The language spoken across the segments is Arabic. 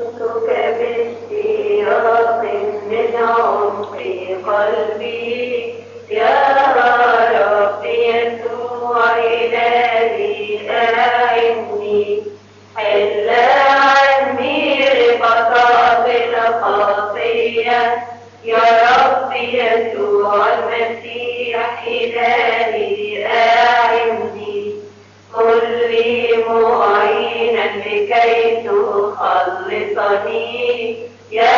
شكرك باشتياق من عمق قلبي. يا رب الصميم يا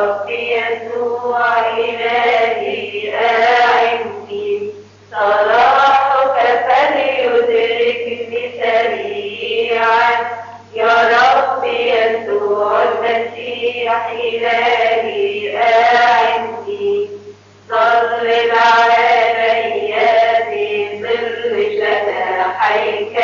ربي يسوع إلهي أعني. صلاحك فليدركني سريعا. يا ربي يسوع المسيح إلهي أعني. صلب على بيات ظل شفاحيك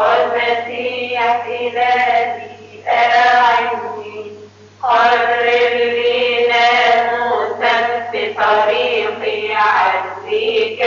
والمسيح ذاتي ساعني قد ربينا موسى في طريقي عزيك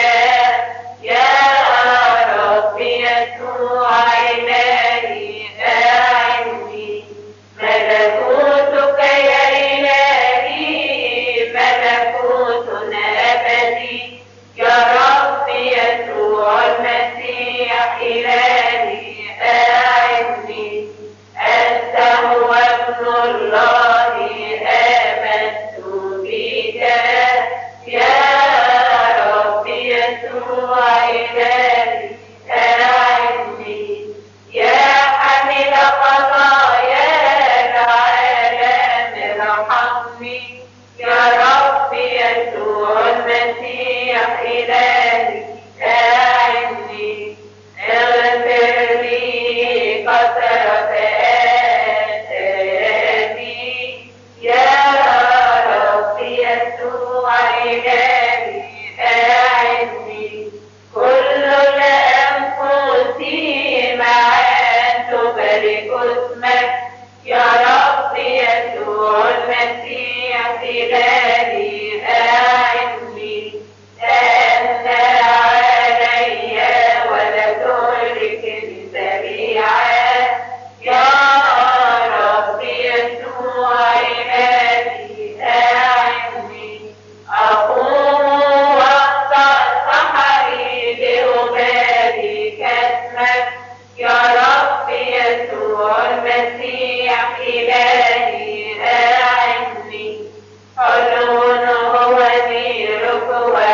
نيرك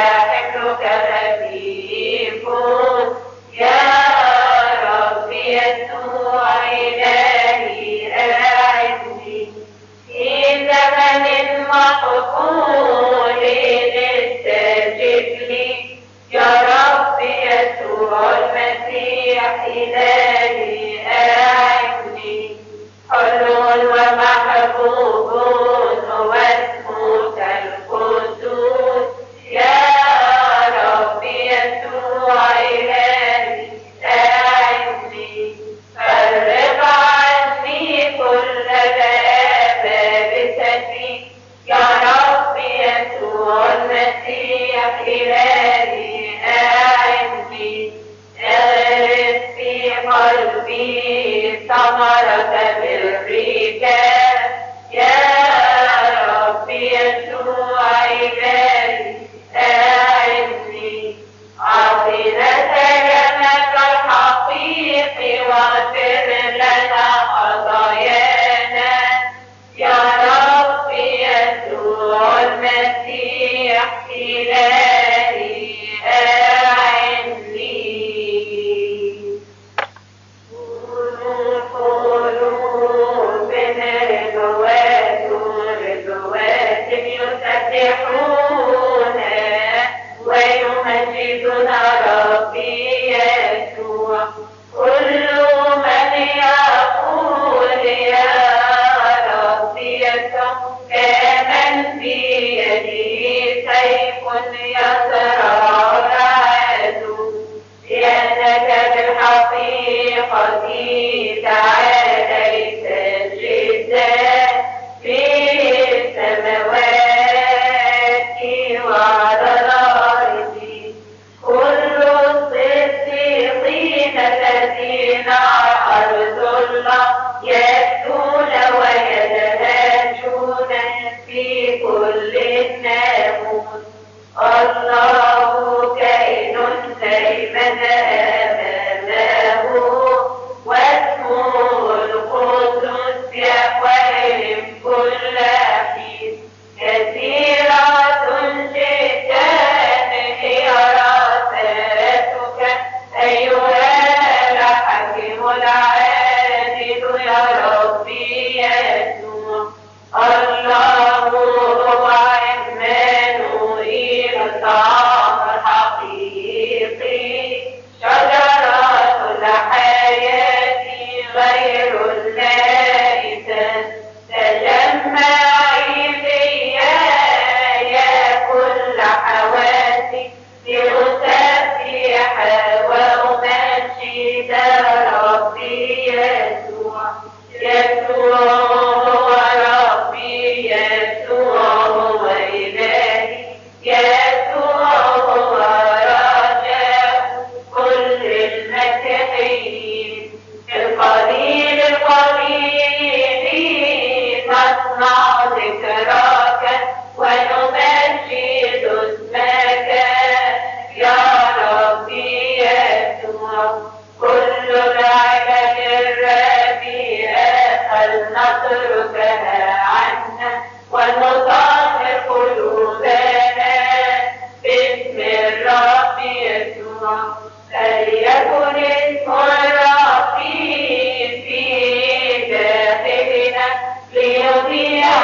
Maria.